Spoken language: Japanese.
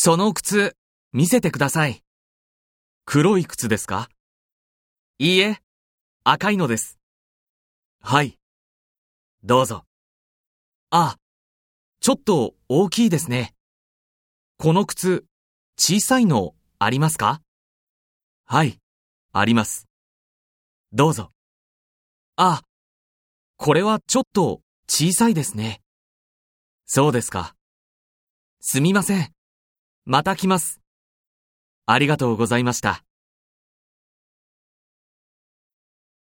その靴、見せてください。黒い靴ですか？いいえ、赤いのです。はい。どうぞ。あ、ちょっと大きいですね。この靴、小さいのありますか？はい、あります。どうぞ。あ、これはちょっと小さいですね。そうですか。すみません。また来ます。ありがとうございました。